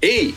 He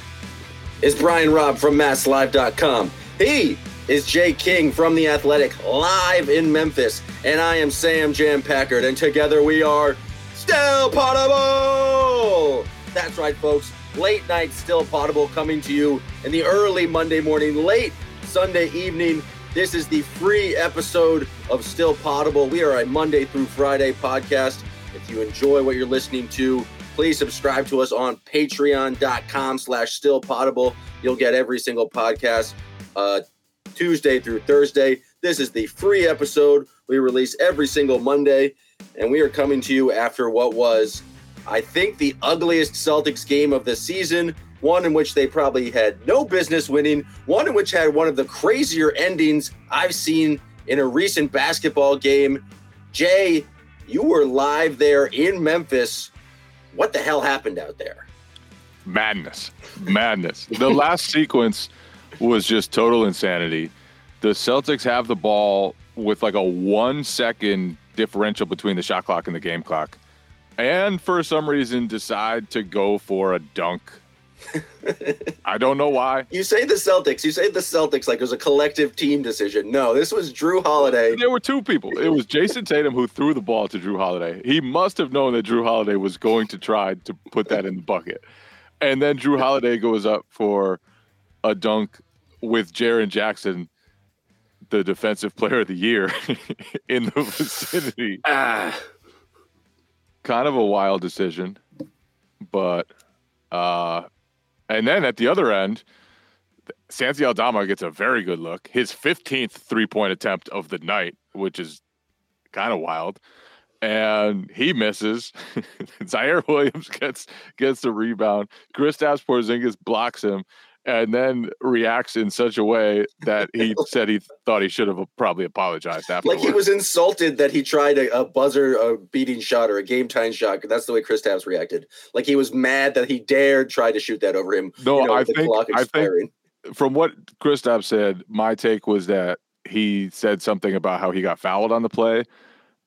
is Brian Robb from MassLive.com. He is Jay King from The Athletic live in Memphis. And I am Sam Jam Packard. And together we are Still Poddable! That's right, folks. Late night Still Poddable coming to you in the early Monday morning, late Sunday evening. This is the free episode of Still Poddable. We are a Monday through Friday podcast. If you enjoy what you're listening to, please subscribe to us on patreon.com slash still poddable you'll get every single podcast uh, tuesday through thursday. This is the free episode. We release every single monday and we are coming to you after what was i think the ugliest celtics game of the season. One in which they probably had no business winning. One in which had one of the crazier endings i've seen in a recent basketball game. Jay you were live there in memphis what the hell happened out there? Madness. Madness. the last sequence was just total insanity. The Celtics have the ball with like a one second differential between the shot clock and the game clock. And for some reason decide to go for a dunk I don't know why. You say the Celtics. You say the Celtics like it was a collective team decision. No, this was Jrue Holiday. There were two people. It was Jayson Tatum who threw the ball to Jrue Holiday. He must have known that Jrue Holiday was going to try to put that in the bucket. And then Jrue Holiday goes up for a dunk with Jaren Jackson, the defensive player of the year, in the vicinity. Ah. Kind of a wild decision, but uh and then at the other end, Santi Aldama gets a very good look. His 15th three point attempt of the night, which is kind of wild. And he misses. Ziaire Williams gets gets the rebound. Kristaps Porzingis blocks him, and then reacts in such a way that he said he thought he should have probably apologized after. Like he was insulted that he tried a, a buzzer a beating shot or a game time shot. That's the way Kristaps reacted. Like he was mad that he dared try to shoot that over him. No, you know, I think I think from what Kristaps said, my take was that he said something about how he got fouled on the play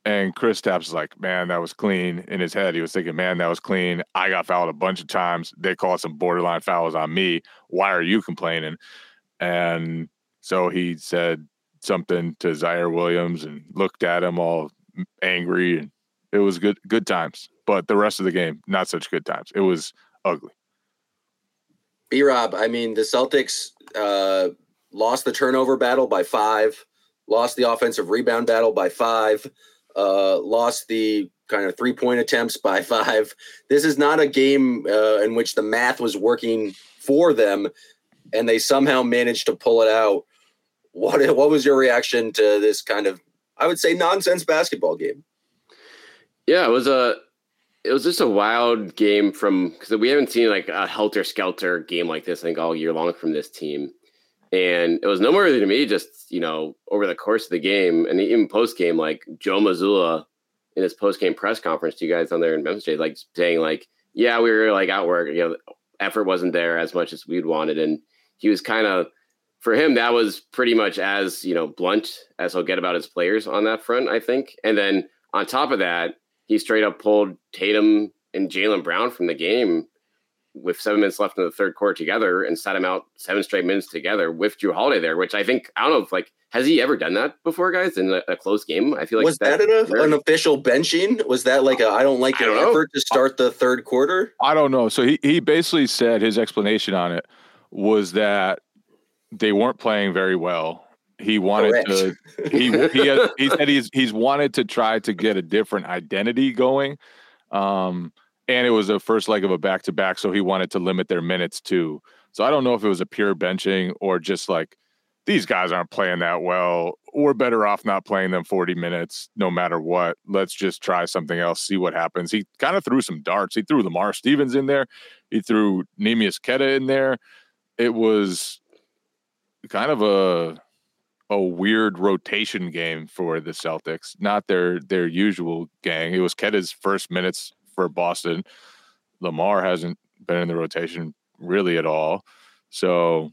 and Kristaps is like, man, that was clean. In his head, he was thinking, man, that was clean. I got fouled a bunch of times. They called some borderline fouls on me. Why are you complaining? And so he said something to Ziaire Williams and looked at him all angry. And it was good, good times. But the rest of the game, not such good times. It was ugly. B Rob, I mean, the Celtics uh, lost the turnover battle by five, lost the offensive rebound battle by five uh, lost the kind of three point attempts by five. This is not a game uh, in which the math was working for them, and they somehow managed to pull it out. What what was your reaction to this kind of I would say nonsense basketball game? Yeah, it was a it was just a wild game from because we haven't seen like a helter skelter game like this I think all year long from this team. And it was no more than to me, just, you know, over the course of the game and even post game, like Joe Mazzulla in his post game press conference to you guys on there in Memphis, like saying, like, yeah, we were like outwork, you know, effort wasn't there as much as we'd wanted. And he was kind of, for him, that was pretty much as, you know, blunt as he'll get about his players on that front, I think. And then on top of that, he straight up pulled Tatum and Jaylen Brown from the game with seven minutes left in the third quarter together and sat him out seven straight minutes together with Jrue Holiday there, which I think I don't know if like has he ever done that before, guys, in a, a close game? I feel like was that, that an, an, official benching? Was that like a I don't like your effort to start the third quarter? I don't know. So he he basically said his explanation on it was that they weren't playing very well. He wanted Correct. to. He he has, he said he's he's wanted to try to get a different identity going, um, and it was the first leg of a back to back, so he wanted to limit their minutes too. So I don't know if it was a pure benching or just like these guys aren't playing that well. We're better off not playing them 40 minutes no matter what. Let's just try something else, see what happens. He kind of threw some darts. He threw Lamar Stevens in there. He threw Neemias Queta in there. It was kind of a a weird rotation game for the Celtics, not their their usual gang. It was Queta's first minutes for Boston. Lamar hasn't been in the rotation really at all. So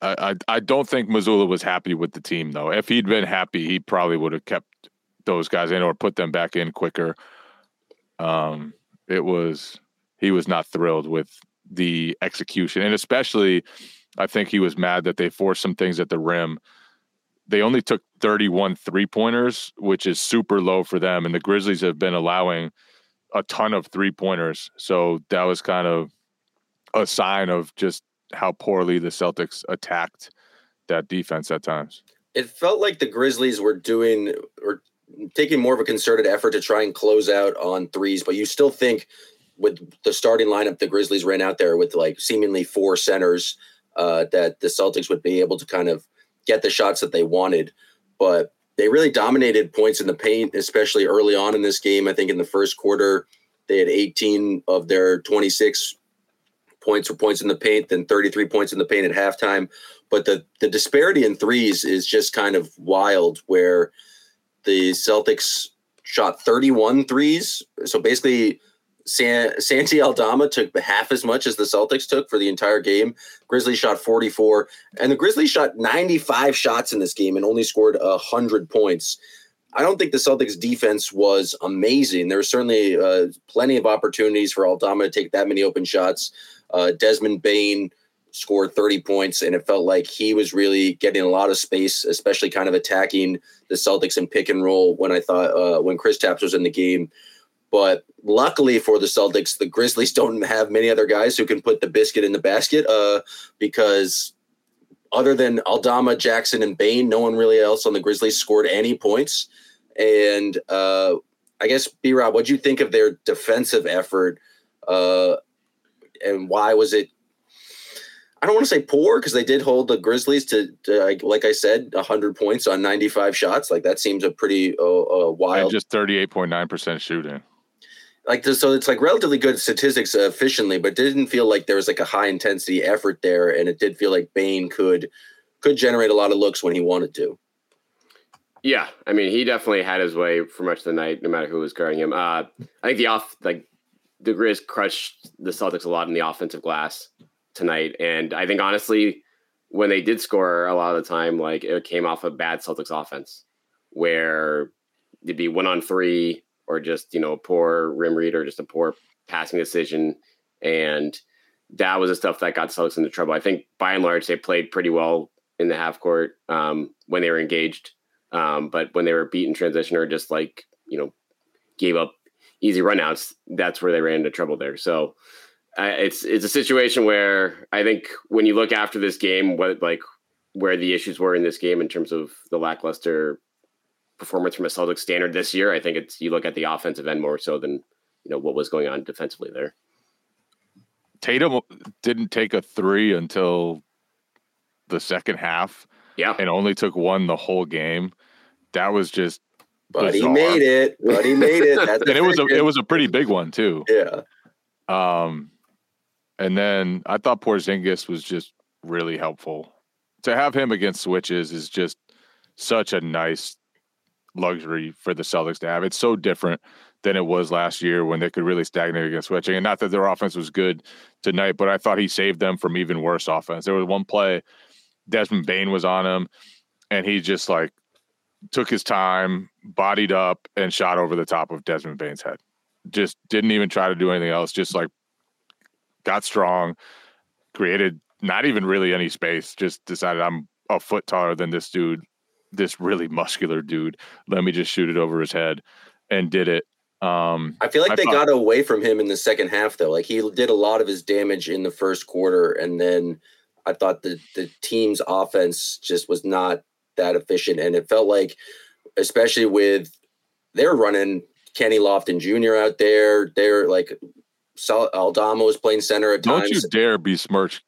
I, I, I don't think Mazzulla was happy with the team though. If he'd been happy, he probably would have kept those guys in or put them back in quicker. Um, it was he was not thrilled with the execution, and especially I think he was mad that they forced some things at the rim. They only took 31 three pointers, which is super low for them. And the Grizzlies have been allowing a ton of three pointers. So that was kind of a sign of just how poorly the Celtics attacked that defense at times. It felt like the Grizzlies were doing or taking more of a concerted effort to try and close out on threes, but you still think with the starting lineup the Grizzlies ran out there with like seemingly four centers uh, that the Celtics would be able to kind of get the shots that they wanted. But they really dominated points in the paint, especially early on in this game. I think in the first quarter, they had 18 of their 26 points or points in the paint, then 33 points in the paint at halftime. But the the disparity in threes is just kind of wild where the Celtics shot 31 threes. So basically San, Santi Aldama took half as much as the Celtics took for the entire game. Grizzlies shot 44, and the Grizzlies shot 95 shots in this game and only scored 100 points. I don't think the Celtics defense was amazing. There were certainly uh, plenty of opportunities for Aldama to take that many open shots. Uh, Desmond Bane scored 30 points, and it felt like he was really getting a lot of space, especially kind of attacking the Celtics in pick and roll when I thought uh, when Taps was in the game. But luckily for the Celtics, the Grizzlies don't have many other guys who can put the biscuit in the basket uh, because other than Aldama, Jackson, and Bane, no one really else on the Grizzlies scored any points. And uh, I guess, B Rob, what do you think of their defensive effort? Uh, and why was it? I don't want to say poor because they did hold the Grizzlies to, to, like I said, 100 points on 95 shots. Like that seems a pretty uh, uh, wild. And just 38.9% shooting like so it's like relatively good statistics efficiently but didn't feel like there was like a high intensity effort there and it did feel like Bane could could generate a lot of looks when he wanted to. Yeah i mean he definitely had his way for much of the night no matter who was guarding him. Uh i think the off like the Grizz crushed the celtics a lot in the offensive glass tonight and i think honestly when they did score a lot of the time like it came off a bad celtics offense where it'd be one on three or just you know a poor rim read or just a poor passing decision, and that was the stuff that got Celtics into trouble. I think by and large they played pretty well in the half court um, when they were engaged, um, but when they were beaten transition or just like you know gave up easy runouts, that's where they ran into trouble there. So uh, it's it's a situation where I think when you look after this game, what like where the issues were in this game in terms of the lackluster performance from a Celtics standard this year. I think it's you look at the offensive end more so than you know what was going on defensively there. Tatum didn't take a three until the second half. Yeah. And only took one the whole game. That was just But he made it. But he made it. and it was a it was a pretty big one too. Yeah. Um and then I thought Porzingis was just really helpful. To have him against switches is just such a nice luxury for the Celtics to have. It's so different than it was last year when they could really stagnate against switching. And not that their offense was good tonight, but I thought he saved them from even worse offense. There was one play, Desmond Bane was on him, and he just like took his time, bodied up, and shot over the top of Desmond Bane's head. Just didn't even try to do anything else. Just like got strong, created not even really any space. Just decided I'm a foot taller than this dude, this really muscular dude. Let me just shoot it over his head, and did it. Um, I feel like I they thought- got away from him in the second half, though. Like he did a lot of his damage in the first quarter, and then I thought the the team's offense just was not that efficient, and it felt like, especially with they're running Kenny Lofton Jr. out there, they're like Aldama is playing center at don't times. you dare besmirch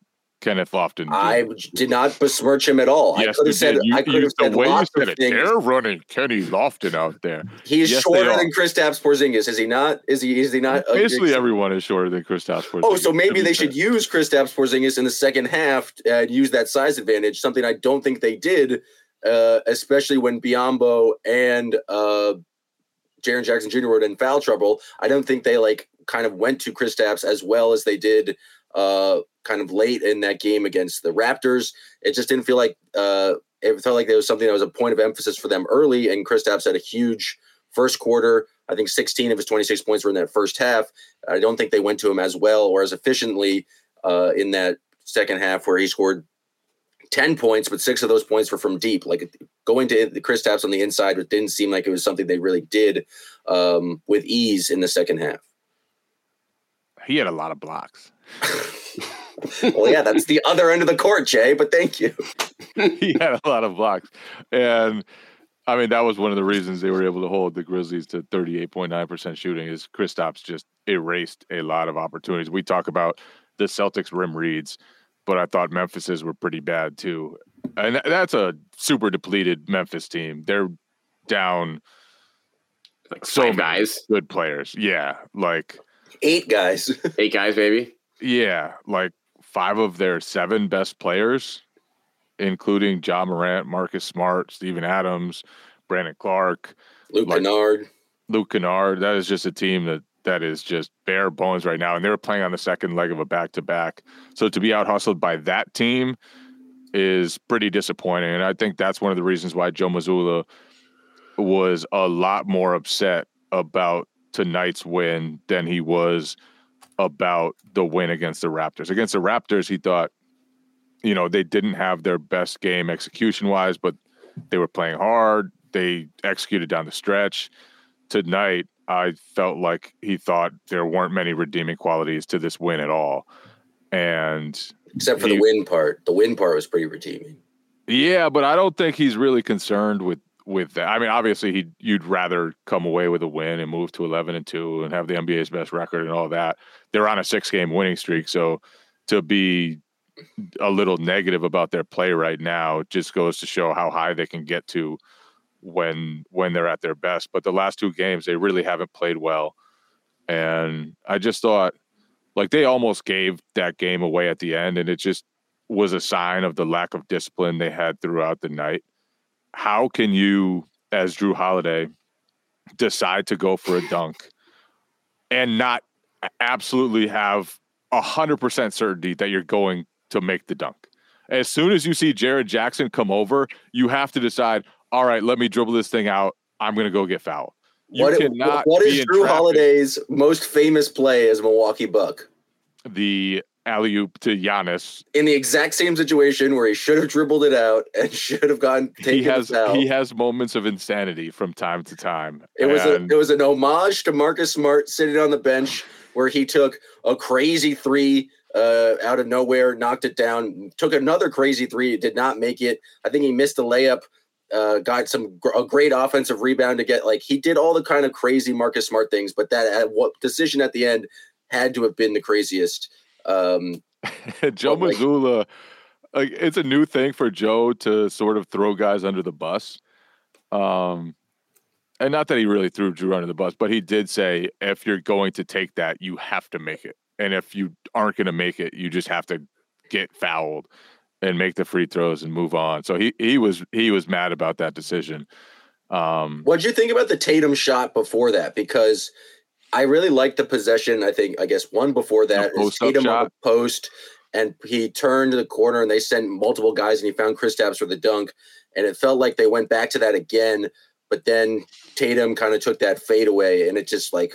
Kenneth Lofton. I did not besmirch him at all. I yes, could you have said. You, I could you, have the said way you lots said of it, things. they're running Kenny Lofton out there. He's Yes, shorter than Kristaps Porzingis, is he not? Is he? Is he not? a- Basically, everyone is shorter than Kristaps Porzingis. Oh, so maybe they fair. should use Kristaps Porzingis in the second half and use that size advantage. Something I don't think they did, uh, especially when Biyombo and uh, Jaren Jackson Jr. were in foul trouble. I don't think they like kind of went to Kristaps as well as they did uh, kind of late in that game against the Raptors. It just didn't feel like uh, it felt like there was something that was a point of emphasis for them early. And Kristaps had a huge first quarter. I think 16 of his 26 points were in that first half. I don't think they went to him as well or as efficiently uh, in that second half where he scored 10 points, but six of those points were from deep. Like going to the Kristaps on the inside, it didn't seem like it was something they really did um, with ease in the second half. He had a lot of blocks. well, yeah, that's the other end of the court, Jay, but thank you. he had a lot of blocks. And I mean, that was one of the reasons they were able to hold the Grizzlies to 38.9% shooting is Kristaps just erased a lot of opportunities. We talk about the Celtics rim reads, but I thought Memphis's were pretty bad too. And that's a super depleted Memphis team. They're down Like so many guys, good players. Yeah, like Eight guys. eight guys, maybe. Yeah, like five of their seven best players, including Ja Morant, Marcus Smart, Steven Adams, Brandon Clarke, Luke Like- Kennard. Luke Kennard. That is just a team that that is just bare bones right now, and they're playing on the second leg of a back to back. So to be out hustled by that team is pretty disappointing, and I think that's one of the reasons why Joe Mazzulla was a lot more upset about tonight's win than he was about the win against the Raptors. Against the Raptors, he thought, you know, they didn't have their best game execution wise, but they were playing hard. They executed down the stretch. Tonight, I felt like he thought there weren't many redeeming qualities to this win at all. And Except for the win part. The win part was pretty redeeming. yeah, but I don't think he's really concerned with with that. I mean, obviously, he you'd rather come away with a win and move to eleven and two and have the NBA's best record and all that. They're on a six game winning streak, so to be a little negative about their play right now just goes to show how high they can get to when when they're at their best. But the last two games, they really haven't played well, and I just thought like they almost gave that game away at the end, and it just was a sign of the lack of discipline they had throughout the night. How can you, as Jrue Holiday, decide to go for a dunk and not absolutely have a hundred percent certainty that you're going to make the dunk? As soon as you see Jaren Jackson come over, you have to decide, all right, let me dribble this thing out. I'm going to go get fouled. You What, cannot what be Jrue. Holiday's most famous play as a Milwaukee Buck? The alley oop to Giannis In the exact same situation where he should have dribbled it out and should have gone taken he has he has moments of insanity from time to time. It was a, it was an homage to Marcus Smart sitting on the bench where he took a crazy three uh, out of nowhere, knocked it down, took another crazy three, did not make it. I think he missed a layup, uh, got some gr- a great offensive rebound to get like he did all the kind of crazy Marcus Smart things, but that uh, what decision at the end had to have been the craziest. Um, Joe Well, like- it's a new thing for Joe to sort of throw guys under the bus. Um, and not that he really threw Jrue under the bus, but he did say if you're going to take that, you have to make it, and if you aren't going to make it, you just have to get fouled and make the free throws and move on. So he he was he was mad about that decision. Um, What would you think about the Tatum shot before that? Because I really liked the possession. I think I guess one before that is Tatum on the post, and he turned the corner and they sent multiple guys and he found Kristaps for the dunk, and it felt like they went back to that again. But then Tatum kind of took that fade away, and it just like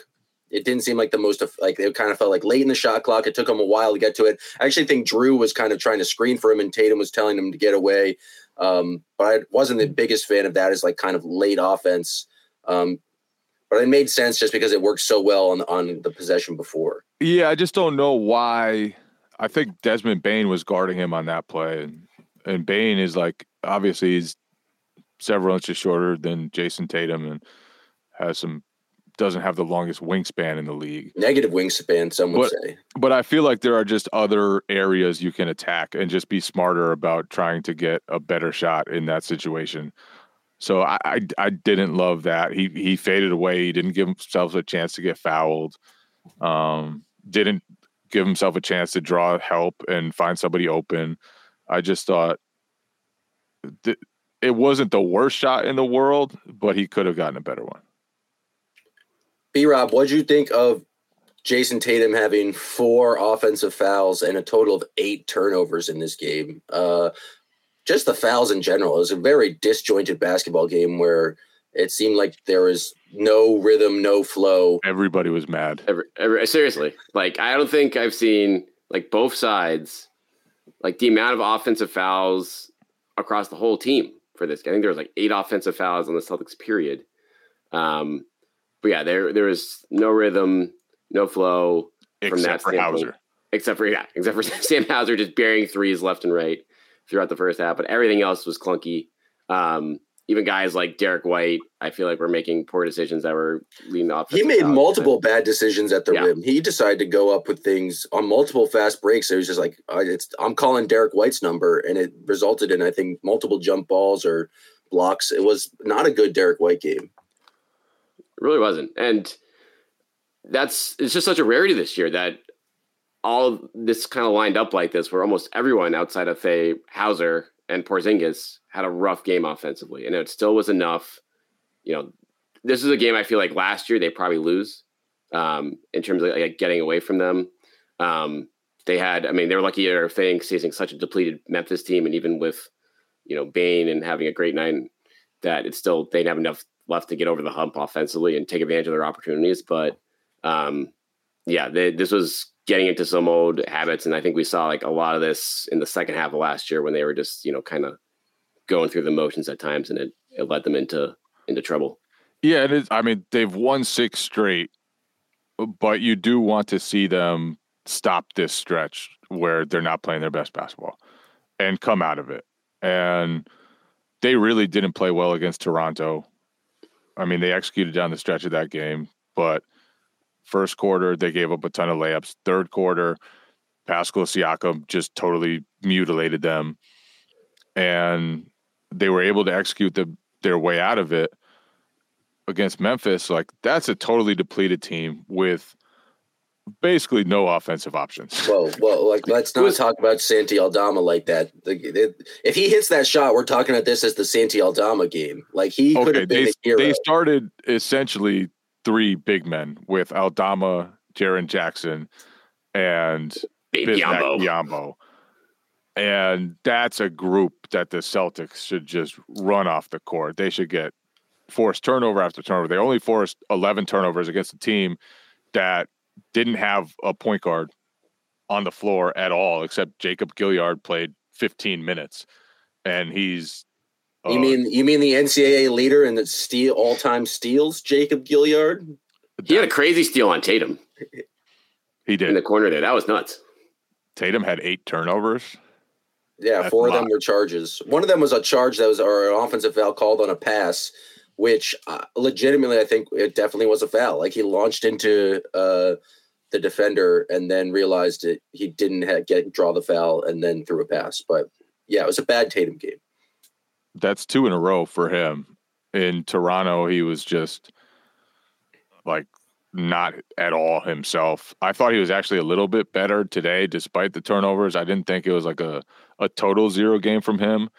it didn't seem like the most like it kind of felt like late in the shot clock. It took him a while to get to it. I actually think Jrue was kind of trying to screen for him, and Tatum was telling him to get away. Um, but I wasn't the biggest fan of that as like kind of late offense. Um, but it made sense just because it worked so well on on the possession before. Yeah, I just don't know why. I think Desmond Bane was guarding him on that play, and and Bane is like obviously he's several inches shorter than Jayson Tatum and has some doesn't have the longest wingspan in the league. Negative wingspan, some would but, say. But I feel like there are just other areas you can attack and just be smarter about trying to get a better shot in that situation. So I, I, I didn't love that. He he faded away. He didn't give himself a chance to get fouled. Um, didn't give himself a chance to draw help and find somebody open. I just thought th- it wasn't the worst shot in the world, but he could have gotten a better one. B Rob, what do you think of Jayson Tatum having four offensive fouls and a total of eight turnovers in this game? Uh, just the fouls in general. It was a very disjointed basketball game where it seemed like there was no rhythm, no flow. Everybody was mad. Every, every, seriously, like I don't think I've seen like both sides, like the amount of offensive fouls across the whole team for this. I think there was like eight offensive fouls on the Celtics period. Um, but yeah, there there was no rhythm, no flow except from that for Hauser. Except for yeah, except for Sam Hauser just burying threes left and right throughout the first half, but everything else was clunky. Um, even guys like Derrick White, I feel like we're making poor decisions that were leading off. He made multiple bad decisions at the yeah. rim. He decided to go up with things on multiple fast breaks. It was just like it's I'm calling Derrick White's number, and it resulted in I think multiple jump balls or blocks. It was not a good Derrick White game. It really wasn't. And that's it's just such a rarity this year that all this kind of lined up like this, where almost everyone outside of Faye Hauser and Porzingis had a rough game offensively, and it still was enough. You know, this is a game I feel like last year they probably lose um, in terms of like getting away from them. Um, they had, I mean, they were lucky thing facing such a depleted Memphis team, and even with you know Bane and having a great night, that it's still they didn't have enough left to get over the hump offensively and take advantage of their opportunities. But um, yeah, they, this was getting into some old habits, and I think we saw like a lot of this in the second half of last year when they were just you know kind of going through the motions at times, and it, it led them into into trouble. Yeah, it is. I mean, they've won six straight, but you do want to see them stop this stretch where they're not playing their best basketball and come out of it. And they really didn't play well against Toronto. I mean, they executed down the stretch of that game, but first quarter they gave up a ton of layups. Third quarter, Pascal Siakam just totally mutilated them, and they were able to execute the, their way out of it against Memphis. Like that's a totally depleted team with basically no offensive options. Well, well, like let's not talk about Santi Aldama like that. If he hits that shot, we're talking about this as the Santi Aldama game. Like he okay, could have been they, a hero. They started essentially three big men with Aldama, Jaren Jackson, and. Biyombo. And that's a group that the Celtics should just run off the court. They should get forced turnover after turnover. They only forced 11 turnovers against a team that didn't have a point guard on the floor at all, except Jacob Gilyard played 15 minutes, and he's. Uh, you mean you mean the NCAA leader in the steal all time steals, Jacob Gilyard? He had a crazy steal on Tatum. He did in the corner there. That was nuts. Tatum had eight turnovers. Yeah, That's four of them were charges. One of them was a charge that was or an offensive foul called on a pass which uh, legitimately I think it definitely was a foul. Like he launched into uh, the defender and then realized it, he didn't have, get draw the foul and then threw a pass. But yeah, it was a bad Tatum game. That's two in a row for him. In Toronto, he was just like not at all himself. I thought he was actually a little bit better today, despite the turnovers. I didn't think it was like a, a total zero game from him,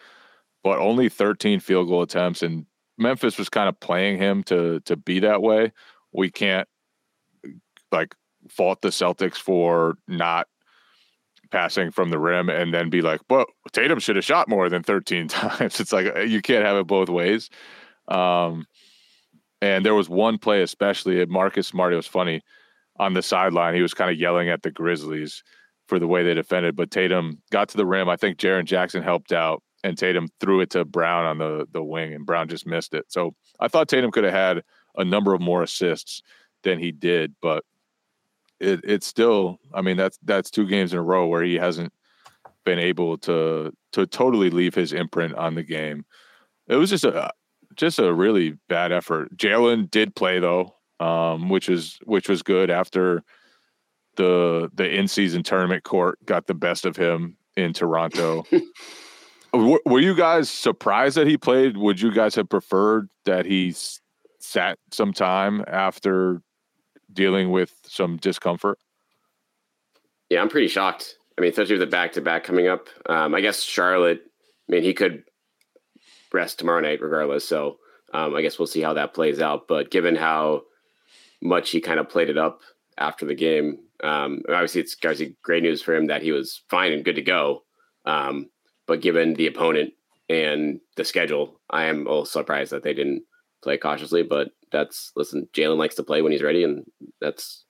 but only 13 field goal attempts and Memphis was kind of playing him to to be that way. We can't like fault the Celtics for not passing from the rim and then be like, "Well, Tatum should have shot more than 13 times." It's like you can't have it both ways. Um, and there was one play, especially at Marcus Smart. It was funny on the sideline. He was kind of yelling at the Grizzlies for the way they defended, but Tatum got to the rim. I think Jaren Jackson helped out and Tatum threw it to Brown on the the wing, and Brown just missed it. So I thought Tatum could have had a number of more assists than he did, but it, it's still. I mean, that's that's two games in a row where he hasn't been able to to totally leave his imprint on the game. It was just a just a really bad effort. Jaylen did play though, um, which is which was good after the the in season tournament court got the best of him in Toronto. were, you guys surprised that he played? Would you guys have preferred that he sat some time after dealing with some discomfort? Yeah, I'm pretty shocked. I mean, especially with the back to back coming up. Um, I guess Charlotte. I mean, he could rest tomorrow night regardless. So um, I guess we'll see how that plays out. But given how much he kind of played it up after the game, um, obviously it's obviously great news for him that he was fine and good to go. Um, but given the opponent and the schedule, I am a little surprised that they didn't play cautiously. But that's listen, Jaylen likes to play when he's ready, and that's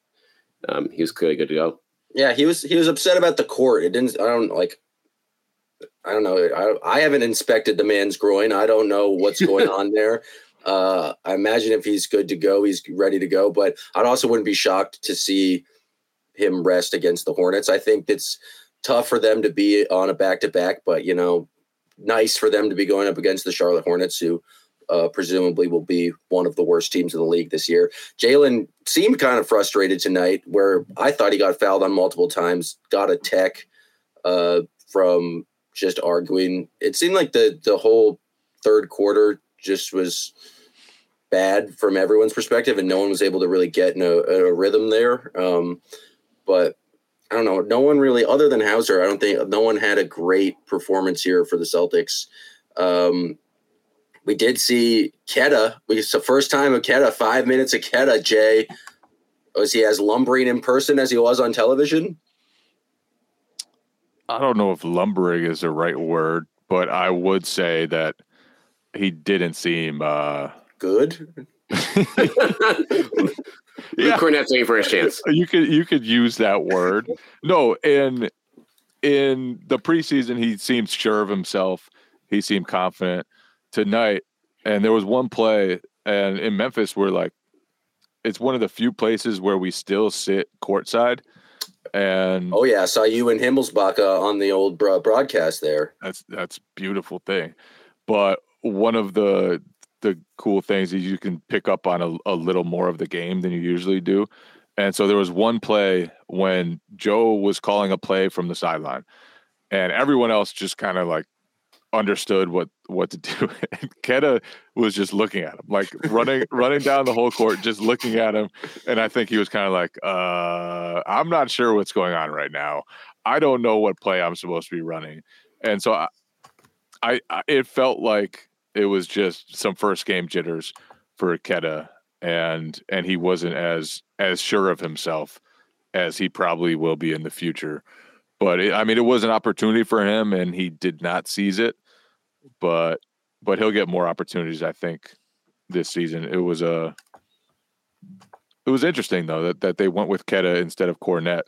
um, he was clearly good to go. Yeah, he was he was upset about the court. It didn't. I don't like. I don't know. I, I haven't inspected the man's groin. I don't know what's going on there. Uh, I imagine if he's good to go, he's ready to go. But I also wouldn't be shocked to see him rest against the Hornets. I think it's tough for them to be on a back to back, but you know, nice for them to be going up against the Charlotte Hornets, who uh, presumably will be one of the worst teams in the league this year. Jaylen seemed kind of frustrated tonight, where I thought he got fouled on multiple times, got a tech uh, from just arguing. It seemed like the the whole third quarter just was bad from everyone's perspective, and no one was able to really get in a, a rhythm there. Um, but I don't know. No one really, other than Hauser, I don't think no one had a great performance here for the Celtics. Um, we did see Queta. It's the first time of Queta, five minutes of Queta. Jay, was he as lumbering in person as he was on television? I don't know if lumbering is the right word, but I would say that he didn't seem uh, good. yeah. Kornet's waiting for his chance. You could you could use that word. No, in in the preseason, he seemed sure of himself. He seemed confident. Tonight, and there was one play, and in Memphis, we're like, it's one of the few places where we still sit courtside. And oh yeah, I saw you and Himmelsbach on the old broadcast there. That's that's beautiful thing. But one of the the cool things is you can pick up on a, a little more of the game than you usually do. And so there was one play when Joe was calling a play from the sideline, and everyone else just kind of like understood what what to do. And Queta was just looking at him, like running running down the whole court, just looking at him. And I think he was kind of like, uh, I'm not sure what's going on right now. I don't know what play I'm supposed to be running. And so I, I, I it felt like it was just some first game jitters for Queta, and and he wasn't as as sure of himself as he probably will be in the future. But it, I mean, it was an opportunity for him, and he did not seize it. But but he'll get more opportunities, I think, this season. It was a it was interesting though that, that they went with Queta instead of Kornet.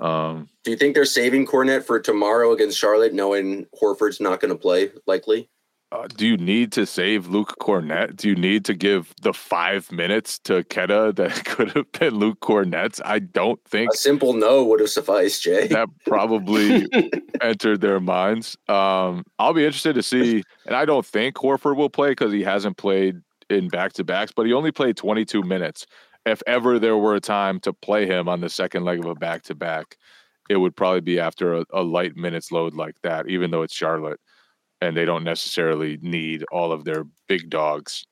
Um, Do you think they're saving Kornet for tomorrow against Charlotte, knowing Horford's not going to play likely? Uh, do you need to save Luke Kornet? Do you need to give the five minutes to Queta that could have been Luke Kornet's? I don't think a simple no would have sufficed, Jay. That probably entered their minds. Um, I'll be interested to see, and I don't think Horford will play because he hasn't played in back to backs, but he only played 22 minutes. If ever there were a time to play him on the second leg of a back to back, it would probably be after a, a light minutes load like that, even though it's Charlotte and they don't necessarily need all of their big dogs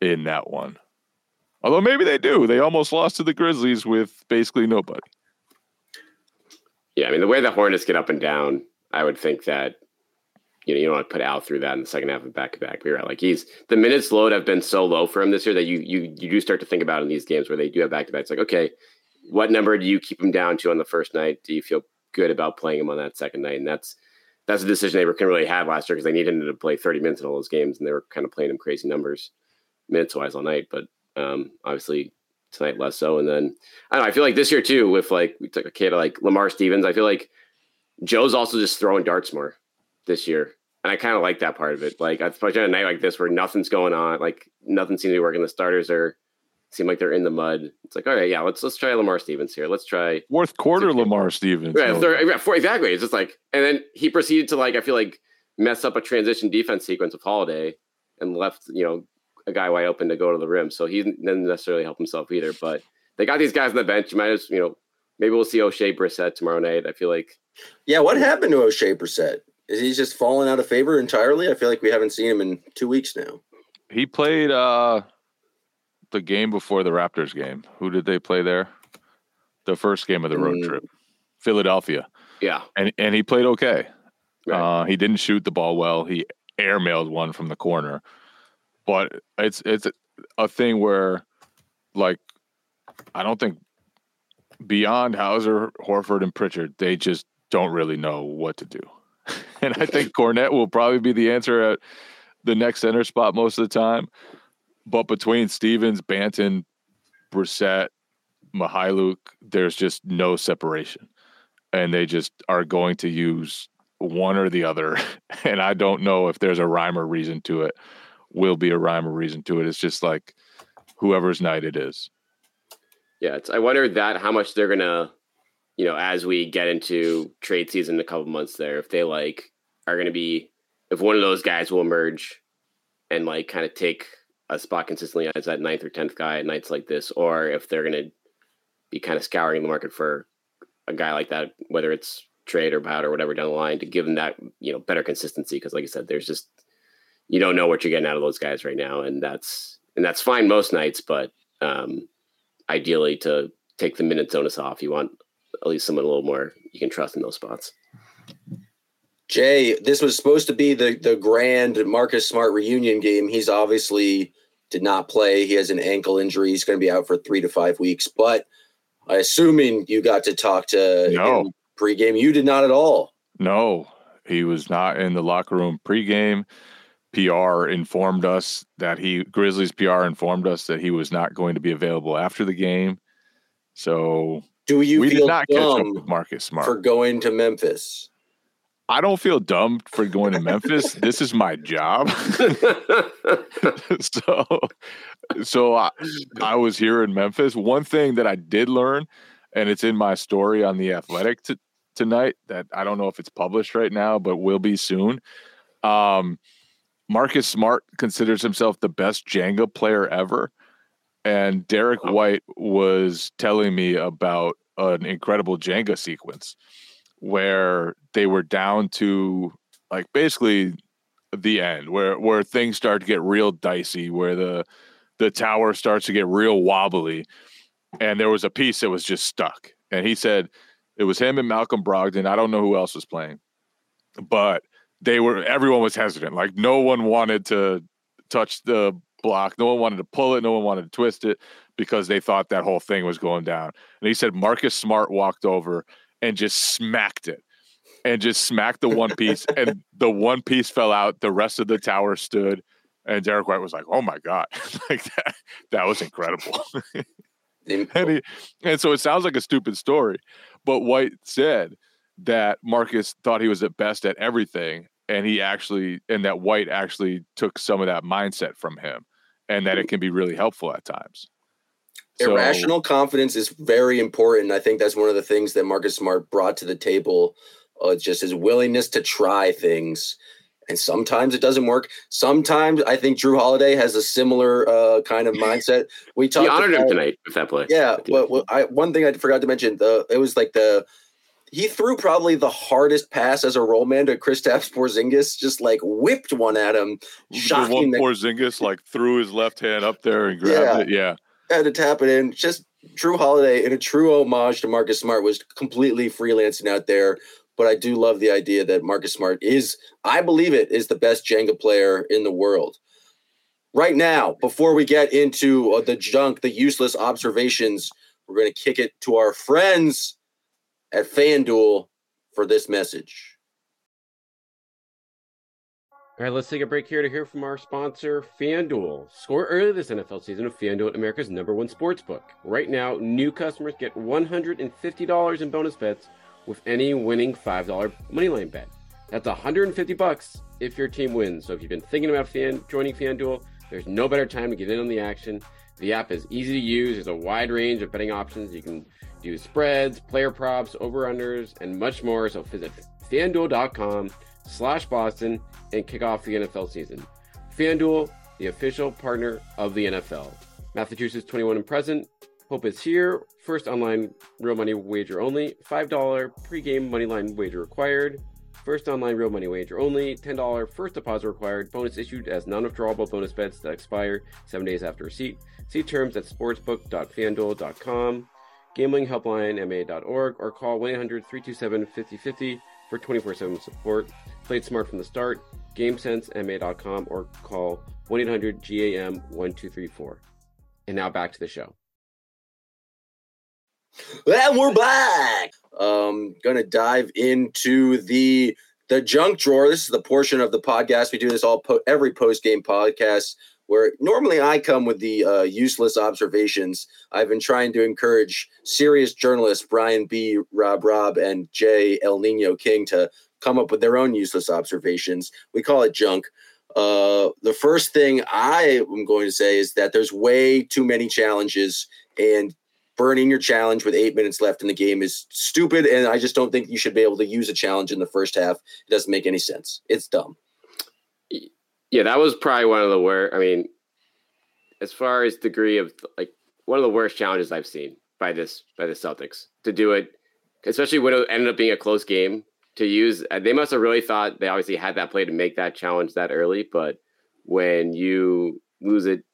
in that one. Although maybe they do. They almost lost to the Grizzlies with basically nobody. Yeah, I mean the way the Hornets get up and down, I would think that you know you don't want to put Al through that in the second half of back to back. You're right. Like he's the minutes load have been so low for him this year that you you you do start to think about in these games where they do have back to back. It's like okay, what number do you keep him down to on the first night? Do you feel good about playing him on that second night? And that's that's a decision they were couldn't really have last year because they needed him to play 30 minutes in all those games and they were kind of playing him crazy numbers minutes wise all night. But um, obviously tonight less so. And then I don't know, I feel like this year too, with like we took a kid like Lamar Stevens, I feel like Joe's also just throwing darts more this year. and I kind of like that part of it. Like, especially on a night like this where nothing's going on, like nothing seems to be working. The starters are seem like they're in the mud. It's like, all right, yeah, let's let's try Lamar Stevens here. Let's try fourth quarter Lamar Stevens. Right, no. exactly. It's just like, and then he proceeded to like, I feel like mess up a transition defense sequence of Holiday and left, you know, a guy wide open to go to the rim. So he didn't necessarily help himself either. But they got these guys on the bench. You might as you know, maybe we'll see Oshae Brissett tomorrow night. I feel like. Yeah, what happened to Oshae Brissett? Is he just fallen out of favor entirely? I feel like we haven't seen him in two weeks now. He played uh the game before the Raptors game. Who did they play there? The first game of the road mm. trip, Philadelphia. Yeah, and and he played okay. Right. Uh, he didn't shoot the ball well. He airmailed one from the corner, but it's it's a thing where, like, I don't think beyond Hauser, Horford, and Pritchard, they just don't really know what to do. and I think Kornet will probably be the answer at the next center spot most of the time. But between Stevens, Banton, Brissett, Mykhailiuk, there's just no separation. And they just are going to use one or the other. And I don't know if there's a rhyme or reason to it. Will be a rhyme or reason to it. It's just like whoever's night it is. Yeah, it's I wonder that how much they're gonna, you know, as we get into trade season in a couple months there, if they like are gonna be if one of those guys will emerge and like kind of take a spot consistently as that ninth or tenth guy at nights like this, or if they're going to be kind of scouring the market for a guy like that, whether it's trade or bout or whatever down the line, to give them that you know better consistency. Because like I said, there's just you don't know what you're getting out of those guys right now, and that's and that's fine most nights, but um, ideally to take the minutes onus off, you want at least someone a little more you can trust in those spots. Jay, this was supposed to be the the grand Marcus Smart reunion game. He's obviously did not play. He has an ankle injury. He's going to be out for three to five weeks. But I assuming you got to talk to no. him pregame. You did not at all. No, he was not in the locker room pregame. PR informed us that he Grizzlies PR informed us that he was not going to be available after the game. So do you we did not catch up with Marcus Smart for going to Memphis? I don't feel dumb for going to Memphis. this is my job. so, so I, I was here in Memphis. One thing that I did learn, and it's in my story on the Athletic t- tonight that I don't know if it's published right now, but will be soon. Um, Marcus Smart considers himself the best Jenga player ever. And Derrick White was telling me about an incredible Jenga sequence where they were down to like basically the end where where things start to get real dicey where the the tower starts to get real wobbly and there was a piece that was just stuck. And he said it was him and Malcolm Brogdon. I don't know who else was playing but they were everyone was hesitant. Like no one wanted to touch the block. No one wanted to pull it. No one wanted to twist it because they thought that whole thing was going down. And he said Marcus Smart walked over and just smacked it and just smacked the one piece and the one piece fell out the rest of the tower stood and derrick white was like oh my god. Like that that was incredible. And, he, and so it sounds like a stupid story but white said that marcus thought he was at best at everything and he actually and that white actually took some of that mindset from him and that it can be really helpful at times so, Irrational confidence is very important. I think that's one of the things that Marcus Smart brought to the table. Uh, just his willingness to try things. And sometimes it doesn't work. Sometimes I think Jrue Holiday has a similar uh, kind of mindset. We talked. He honored about, him tonight with that play. Yeah. Well, well, I, one thing I forgot to mention: the it was like the he threw probably the hardest pass as a roll man to Kristaps Porzingis, just like whipped one at him. Shocking. The one Porzingis like threw his left hand up there and grabbed yeah. it. Yeah had to tap it in. Just Jrue Holiday in a true homage to Marcus Smart was completely freelancing out there. But I do love the idea that Marcus Smart is, I believe it, is the best Jenga player in the world. Right now, before we get into uh, the junk, the useless observations, we're going to kick it to our friends at FanDuel for this message. All right, let's take a break here to hear from our sponsor, FanDuel. Score early this NFL season with FanDuel, America's number one sports book. Right now, new customers get $150 in bonus bets with any winning $5 moneyline bet. That's 150 bucks if your team wins. So if you've been thinking about fan, joining FanDuel, there's no better time to get in on the action. The app is easy to use. There's a wide range of betting options. You can do spreads, player props, over-unders, and much more. So visit fanduel.com slash Boston and kick off the NFL season. FanDuel, the official partner of the NFL. Massachusetts 21 and present. Hope is here. First online real money wager only. $5 pregame moneyline wager required. First online real money wager only. $10 first deposit required. Bonus issued as non withdrawable bonus bets that expire seven days after receipt. See terms at sportsbook.fanduel.com. Gambling helpline ma.org or call 1 800 327 5050 for 24 7 support. Played smart from the start. GameSenseMA.com or call 1 800 GAM 1234. And now back to the show. And we're back. Um, gonna dive into the the junk drawer. This is the portion of the podcast we do this all po- every post game podcast where normally I come with the uh, useless observations. I've been trying to encourage serious journalists Brian B, Rob Rob, and J El Nino King to come up with their own useless observations. We call it junk. Uh, the first thing I am going to say is that there's way too many challenges, and burning your challenge with eight minutes left in the game is stupid. And I just don't think you should be able to use a challenge in the first half. It doesn't make any sense. It's dumb. Yeah, that was probably one of the worst. I mean, as far as degree of like one of the worst challenges I've seen by this by the Celtics to do it, especially when it ended up being a close game. To use, uh, they must have really thought they obviously had that play to make that challenge that early. But when you lose it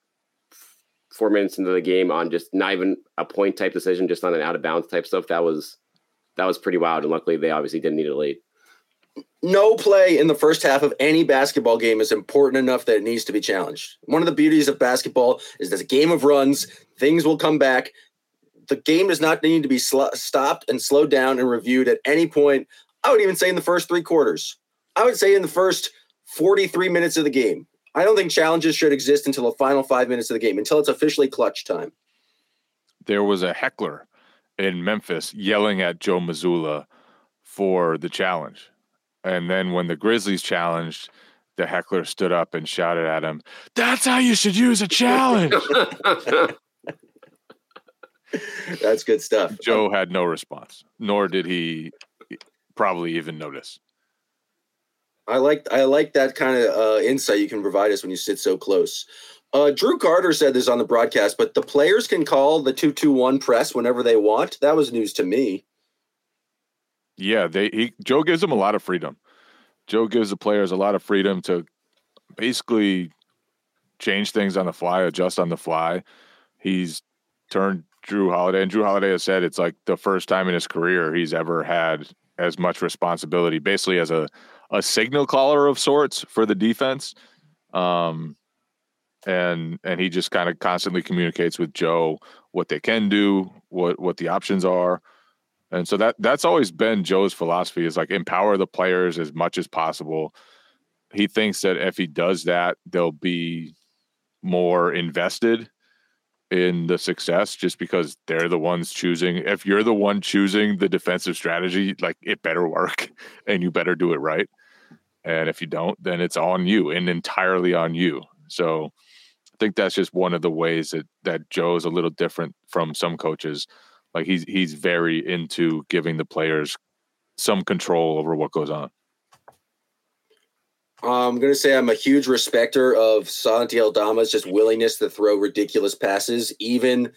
four minutes into the game on just not even a point type decision, just on an out of bounds type stuff, that was that was pretty wild. And luckily, they obviously didn't need it late no play in the first half of any basketball game is important enough that it needs to be challenged. One of the beauties of basketball is a game of runs, things will come back. The game does not need to be sl- stopped and slowed down and reviewed at any point. I would even say in the first three quarters. I would say in the first 43 minutes of the game. I don't think challenges should exist until the final five minutes of the game, until it's officially clutch time. There was a heckler in Memphis yelling at Joe Mazzulla for the challenge and then when the Grizzlies challenged, the heckler stood up and shouted at him, That's how you should use a challenge. That's good stuff. Joe had no response, nor did he probably even notice. I like I like that kind of uh, insight you can provide us when you sit so close. Uh, Drew Carter said this on the broadcast, but the players can call the two two one press whenever they want. That was news to me. Yeah, they he Joe gives them a lot of freedom. Joe gives the players a lot of freedom to basically change things on the fly, adjust on the fly. He's turned Jrue Holiday, and Jrue Holiday has said it's like the first time in his career he's ever had as much responsibility, basically as a a signal caller of sorts for the defense. Um, and and he just kind of constantly communicates with Joe what they can do, what what the options are. And so that that's always been Joe's philosophy is like empower the players as much as possible. He thinks that if he does that, they'll be more invested in the success just because they're the ones choosing. If you're the one choosing the defensive strategy, like it better work and you better do it right. And if you don't, then it's on you and entirely on you. So I think that's just one of the ways that that Joe's a little different from some coaches like he's he's very into giving the players some control over what goes on. I'm going to say I'm a huge respecter of Santi Aldama's just willingness to throw ridiculous passes. Even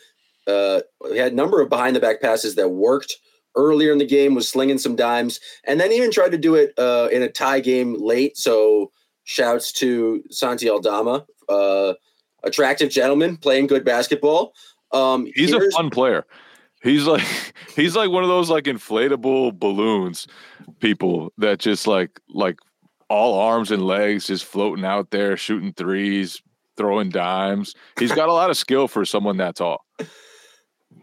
uh, he had a number of behind the back passes that worked earlier in the game, was slinging some dimes, and then even tried to do it uh, in a tie game late. So shouts to Santi Aldama, uh, attractive gentleman playing good basketball. Um, He's a fun player. He's like he's like one of those like inflatable balloons people that just like like all arms and legs just floating out there shooting threes, throwing dimes. He's got a lot of skill for someone that tall.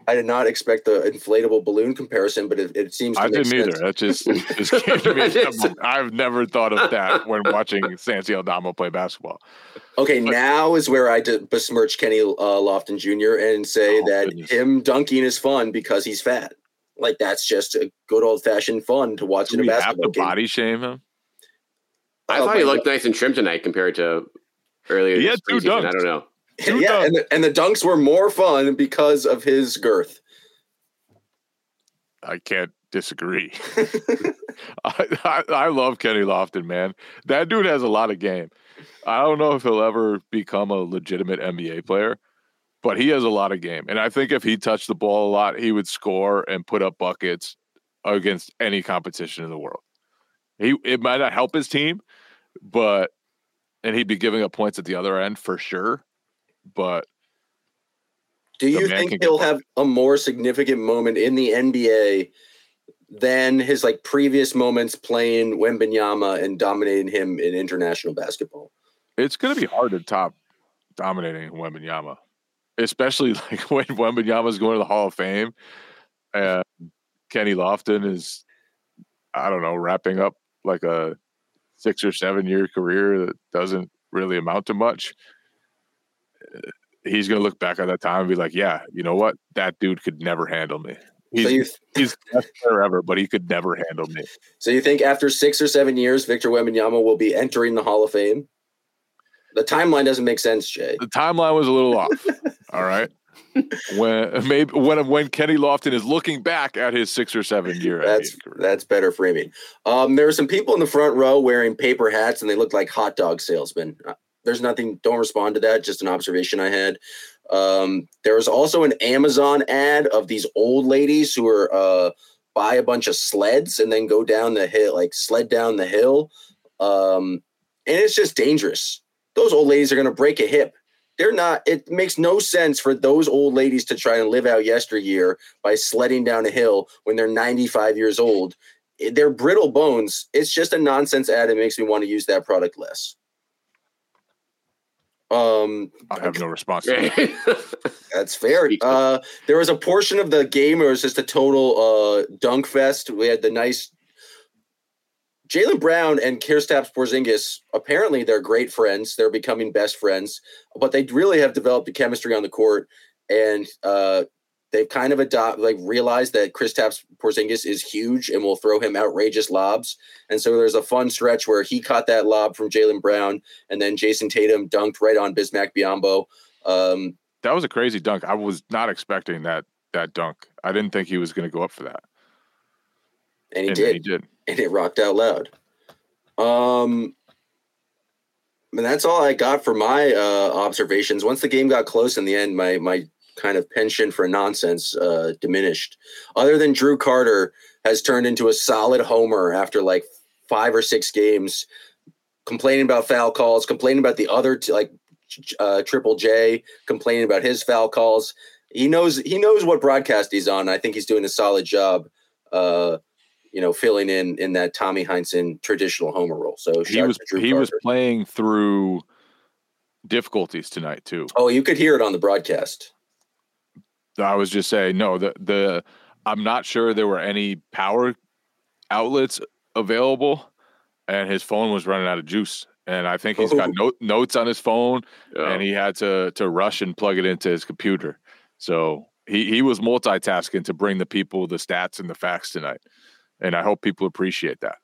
I did not expect the inflatable balloon comparison, but it, it seems. I didn't sense. either. That just, just came to me. I've never thought of that when watching Santi Aldama play basketball. Okay, but, now is where I besmirch Kenny uh, Lofton Jr. and say oh, that goodness. him dunking is fun because he's fat. Like that's just a good old fashioned fun to watch Do in a basketball have to game. Body shame him. I Oh thought he my looked nice and trim tonight compared to earlier. He this had two preseason. I don't know. Two yeah, dunks. and the, and the dunks were more fun because of his girth. I can't disagree. I, I, I love Kenny Lofton, man. That dude has a lot of game. I don't know if he'll ever become a legitimate NBA player, but he has a lot of game. And I think if he touched the ball a lot, he would score and put up buckets against any competition in the world. He it might not help his team, but and he'd be giving up points at the other end for sure. But Do you think he'll have a more significant moment in the NBA than his like previous moments playing Wembanyama and dominating him in international basketball? it's going to be hard to top dominating Wembanyama, especially like when Wembanyama's going to the Hall of Fame and Kenny Lofton is, I don't know, wrapping up like a six or seven year career that doesn't really amount to much. He's going to look back at that time and be like, yeah, you know what? That dude could never handle me. He's, so you he's the best player ever, but he could never handle me. so you think after six or seven years, Victor Wembanyama will be entering the Hall of Fame? The timeline doesn't make sense, Jay. the timeline was a little off. all right. When maybe when when Kenny Lofton is looking back at his six or seven year That's that's better framing. Um, there were some people in the front row wearing paper hats, and they looked like hot dog salesmen. Uh, There's nothing. Don't respond to that. Just an observation I had. Um, there was also an Amazon ad of these old ladies who are uh, buy a bunch of sleds and then go down the hill, like sled down the hill. Um, and it's just dangerous. Those old ladies are going to break a hip. They're not. It makes no sense for those old ladies to try and live out yesteryear by sledding down a hill when they're 95 years old. Eh, They're brittle bones. It's just a nonsense ad. It makes me want to use that product less. Um, I have no response. To that. that's fair. Uh, there was a portion of the game where it was just a total uh, dunk fest. We had the nice Jaylen Brown and Kristaps Porzingis. Apparently, they're great friends. They're becoming best friends, but they really have developed a chemistry on the court, and uh, they've kind of adopt like realized that Kristaps Porzingis is huge and will throw him outrageous lobs. And so there's a fun stretch where he caught that lob from Jaylen Brown, and then Jayson Tatum dunked right on Bismack Biyombo. Um, That was a crazy dunk. I was not expecting that that dunk. I didn't think he was going to go up for that, and he and did. he did. And it rocked out loud. Um, and that's all I got for my uh, observations. Once the game got close in the end, my my kind of penchant for nonsense uh, diminished. Other than Drew Carter has turned into a solid homer after like five or six games, complaining about foul calls, complaining about the other t- like uh, Triple J, complaining about his foul calls. He knows he knows what broadcast he's on. I think he's doing a solid job. Uh, you know, filling in in that Tommy Heinsohn traditional homer role. So He was to Drew he was playing through difficulties tonight too. Oh, you could hear it on the broadcast. I was just saying, no, the the I'm not sure there were any power outlets available, and his phone was running out of juice. And I think he's got Oh. note, notes on his phone, Yeah. and he had to to rush and plug it into his computer. So he he was multitasking to bring the people the stats and the facts tonight, and I hope people appreciate that.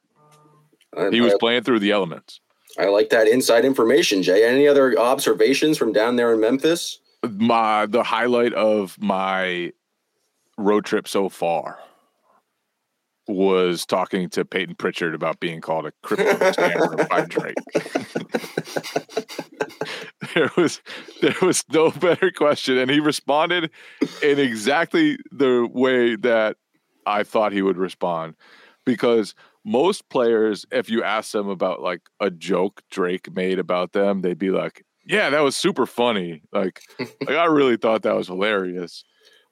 I, He was I, playing through the elements. I like that inside information, Jay. Any other observations from down there in Memphis? My the highlight of my road trip so far was talking to Payton Pritchard about being called a crypto scammer by Drake. there was there was no better question, and he responded in exactly the way that I thought he would respond, because most players, if you ask them about like a joke Drake made about them, they'd be like, "Yeah, that was super funny. Like, like I really thought that was hilarious."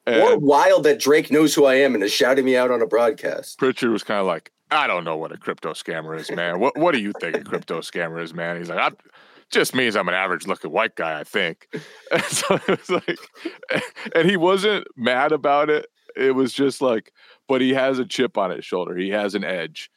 or wild that Drake knows who I am and is shouting me out on a broadcast. Pritchard was kind of like, "I don't know what a crypto scammer is, man. What what do you think a crypto scammer is, man?" He's like, "I." Just means I'm an average looking white guy, I think. And so it was like, and he wasn't mad about it. It was just like, but he has a chip on his shoulder. He has an edge,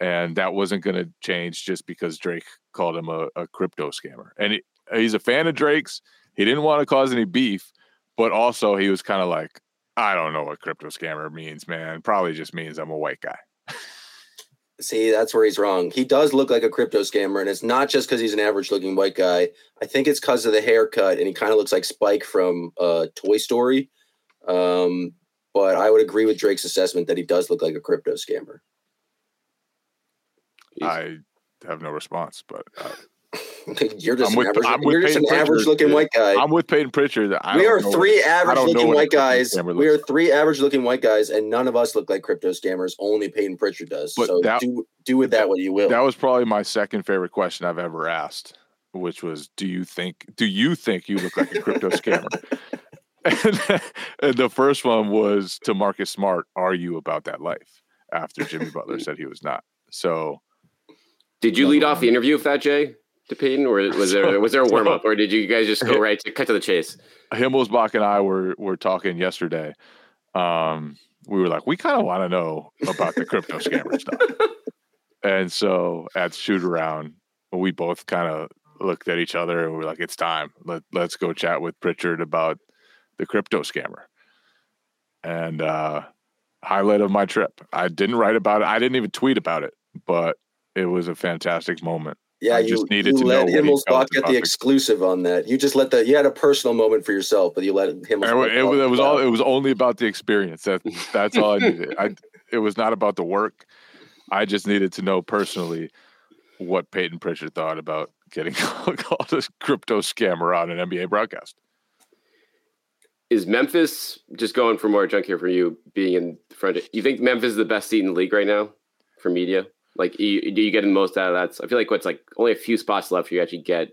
and that wasn't going to change just because Drake called him a, a crypto scammer. And he, he's a fan of Drake's. He didn't want to cause any beef, but also he was kind of like, I don't know what crypto scammer means, man. Probably just means I'm a white guy. See, that's where he's wrong. He does look like a crypto scammer, and it's not just because he's an average looking white guy. I think it's because of the haircut, and he kind of looks like Spike from uh, Toy Story. Um, but I would agree with Drake's assessment that he does look like a crypto scammer. I have no response, but uh, you're just I'm with- an average, I'm with you're just an average looking white guy. I'm with Payton Pritchard. I we are three I average looking white guys. We are three average looking white guys, and none of us look like crypto scammers. Only Payton Pritchard does. But so that- do do with that what you will. That was probably my second favorite question I've ever asked, which was, "Do you think? Do you think you look like a crypto scammer?" And, the first one was to Marcus Smart. Are you about that life? After Jimmy Butler said he was not. So Did you lead off the interview with that, Jay, to Payton, or was there was there a warm up, or did you guys just go right to cut to the chase? Himmelsbach and I were were talking yesterday. Um, we were like, we kind of want to know about the crypto scammer stuff. And so at shoot around, we both kind of looked at each other and we are like, it's time. Let let's go chat with Pritchard about the crypto scammer. And uh highlight of my trip. I didn't write about it. I didn't even tweet about it, but it was a fantastic moment. yeah, I you, just needed you to let know Himmelsbach get the exclusive on that. You just let the you had a personal moment for yourself, but you let Himmelsbach. it, it, was- it was all. It was only about the experience. That that's all I needed. I. It was not about the work. I just needed to know personally what Payton Pritchard thought about getting called a crypto scammer on an NBA broadcast. Is Memphis just going for more junk here for you being in front? Do you think Memphis is the best seat in the league right now for media? Like, you, do you get the most out of that? I feel like what's like only a few spots left for you actually get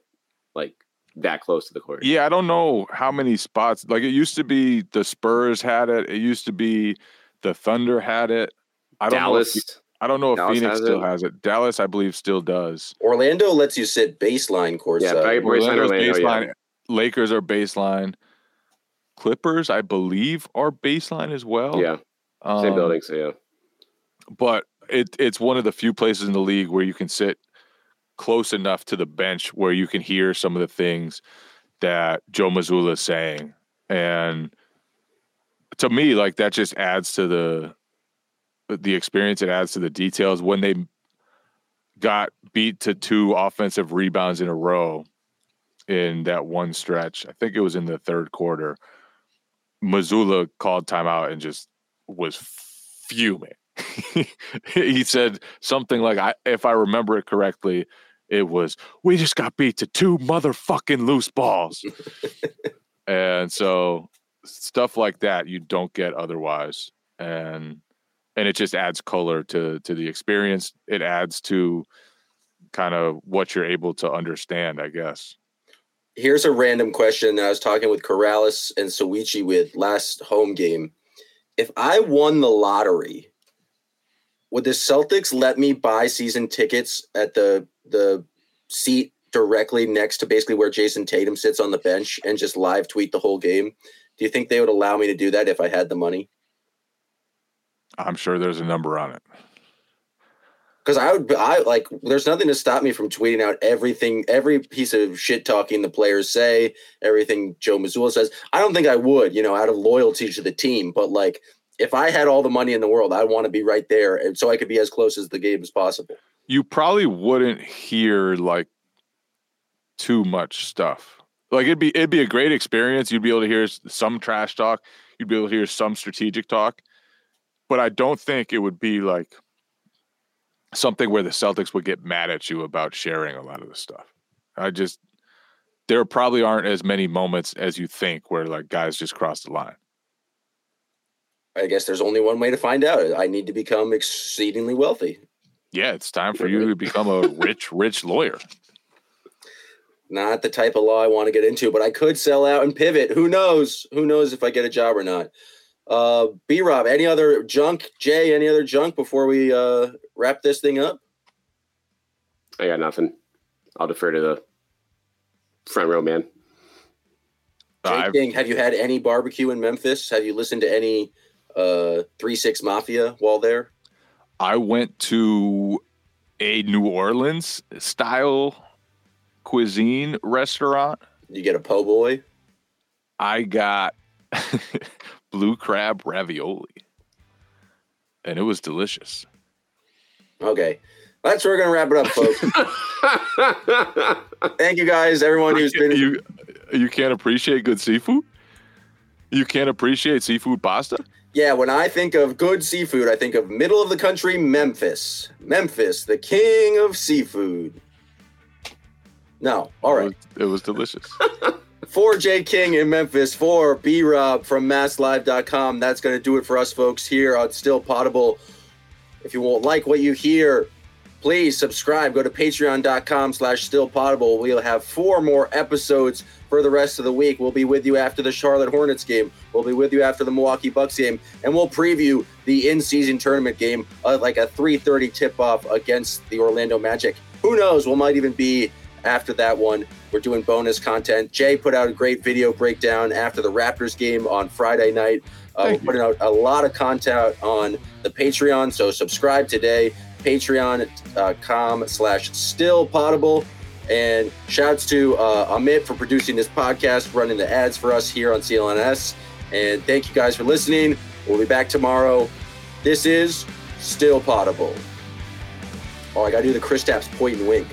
like that close to the court. Yeah, I don't know how many spots. Like it used to be, the Spurs had it. It used to be, the Thunder had it. I don't Dallas. know. If, I don't know if Dallas Phoenix has still it. has it. Dallas, I believe, still does. Orlando lets you sit baseline course. Yeah, very- Boys Center, Orlando's Orlando, oh, yeah. baseline. Lakers are baseline. Clippers, I believe, are baseline as well. yeah, Um, same building. So yeah, But it, it's one of the few places in the league where you can sit close enough to the bench where you can hear some of the things that Joe Mazzulla is saying. And to me, like that just adds to the the experience. It adds to the details. When they got beat to two offensive rebounds in a row in that one stretch, I think it was in the third quarter. Mazzulla called timeout and just was fuming. he said something like, I, if I remember it correctly, it was, we just got beat to two motherfucking loose balls. and so stuff like that you don't get otherwise. And and it just adds color to to the experience. It adds to kind of what you're able to understand, I guess. Here's a random question that I was talking with Corrales and Souichi with last home game. If I won the lottery, would the Celtics let me buy season tickets at the the seat directly next to basically where Jayson Tatum sits on the bench and just live tweet the whole game? Do you think they would allow me to do that if I had the money? I'm sure there's a number on it. Because I would, I like, there's nothing to stop me from tweeting out everything, every piece of shit talking the players say, everything Joe Mazzulla says. I don't think I would, you know, out of loyalty to the team. But like, if I had all the money in the world, I want to be right there, and so I could be as close as the game as possible. You probably wouldn't hear like too much stuff. Like it'd be it'd be a great experience. You'd be able to hear some trash talk. You'd be able to hear some strategic talk. But I don't think it would be like something where the Celtics would get mad at you about sharing a lot of the stuff. I just there probably aren't as many moments as you think where like guys just cross the line. I guess there's only one way to find out. I need to become exceedingly wealthy. Yeah, it's time for you to become a rich, rich lawyer. Not the type of law I want to get into, but I could sell out and pivot. Who knows? Who knows if I get a job or not? Uh, B Rob, any other junk? Jay, any other junk before we uh, wrap this thing up? I got nothing. I'll defer to the front row man. Jay I've- King, have you had any barbecue in Memphis? Have you listened to any uh, Three Six Mafia while there? I went to a New Orleans style cuisine restaurant. You get a po' boy. I got blue crab ravioli, and it was delicious. Okay. That's where we're gonna wrap it up, folks. Thank you guys, everyone who's been you you can't appreciate good seafood. You can't appreciate seafood pasta. Yeah, when I think of good seafood, I think of middle of the country Memphis. Memphis, the king of seafood. No, all right. It was, it was delicious. For J King in Memphis, for B Rob from MassLive.com, that's going to do it for us folks here on Still Poddable. If you won't like what you hear, please subscribe. Go to patreon.com slash still poddable. We'll have four more episodes for the rest of the week. We'll be with you after the Charlotte Hornets game. We'll be with you after the Milwaukee Bucks game, and we'll preview the in-season tournament game, uh, like a 3:30 tip-off against the Orlando Magic. Who knows? We might even be after that one. We're doing bonus content. Jay put out a great video breakdown after the Raptors game on Friday night. Uh, we're putting out a lot of content on the Patreon, so subscribe today. Patreon.com slash still poddable. And shouts to uh, Amit for producing this podcast, running the ads for us here on CLNS. And thank you guys for listening. We'll be back tomorrow. This is Still Poddable. Oh, I got to do the Kristaps point and wink.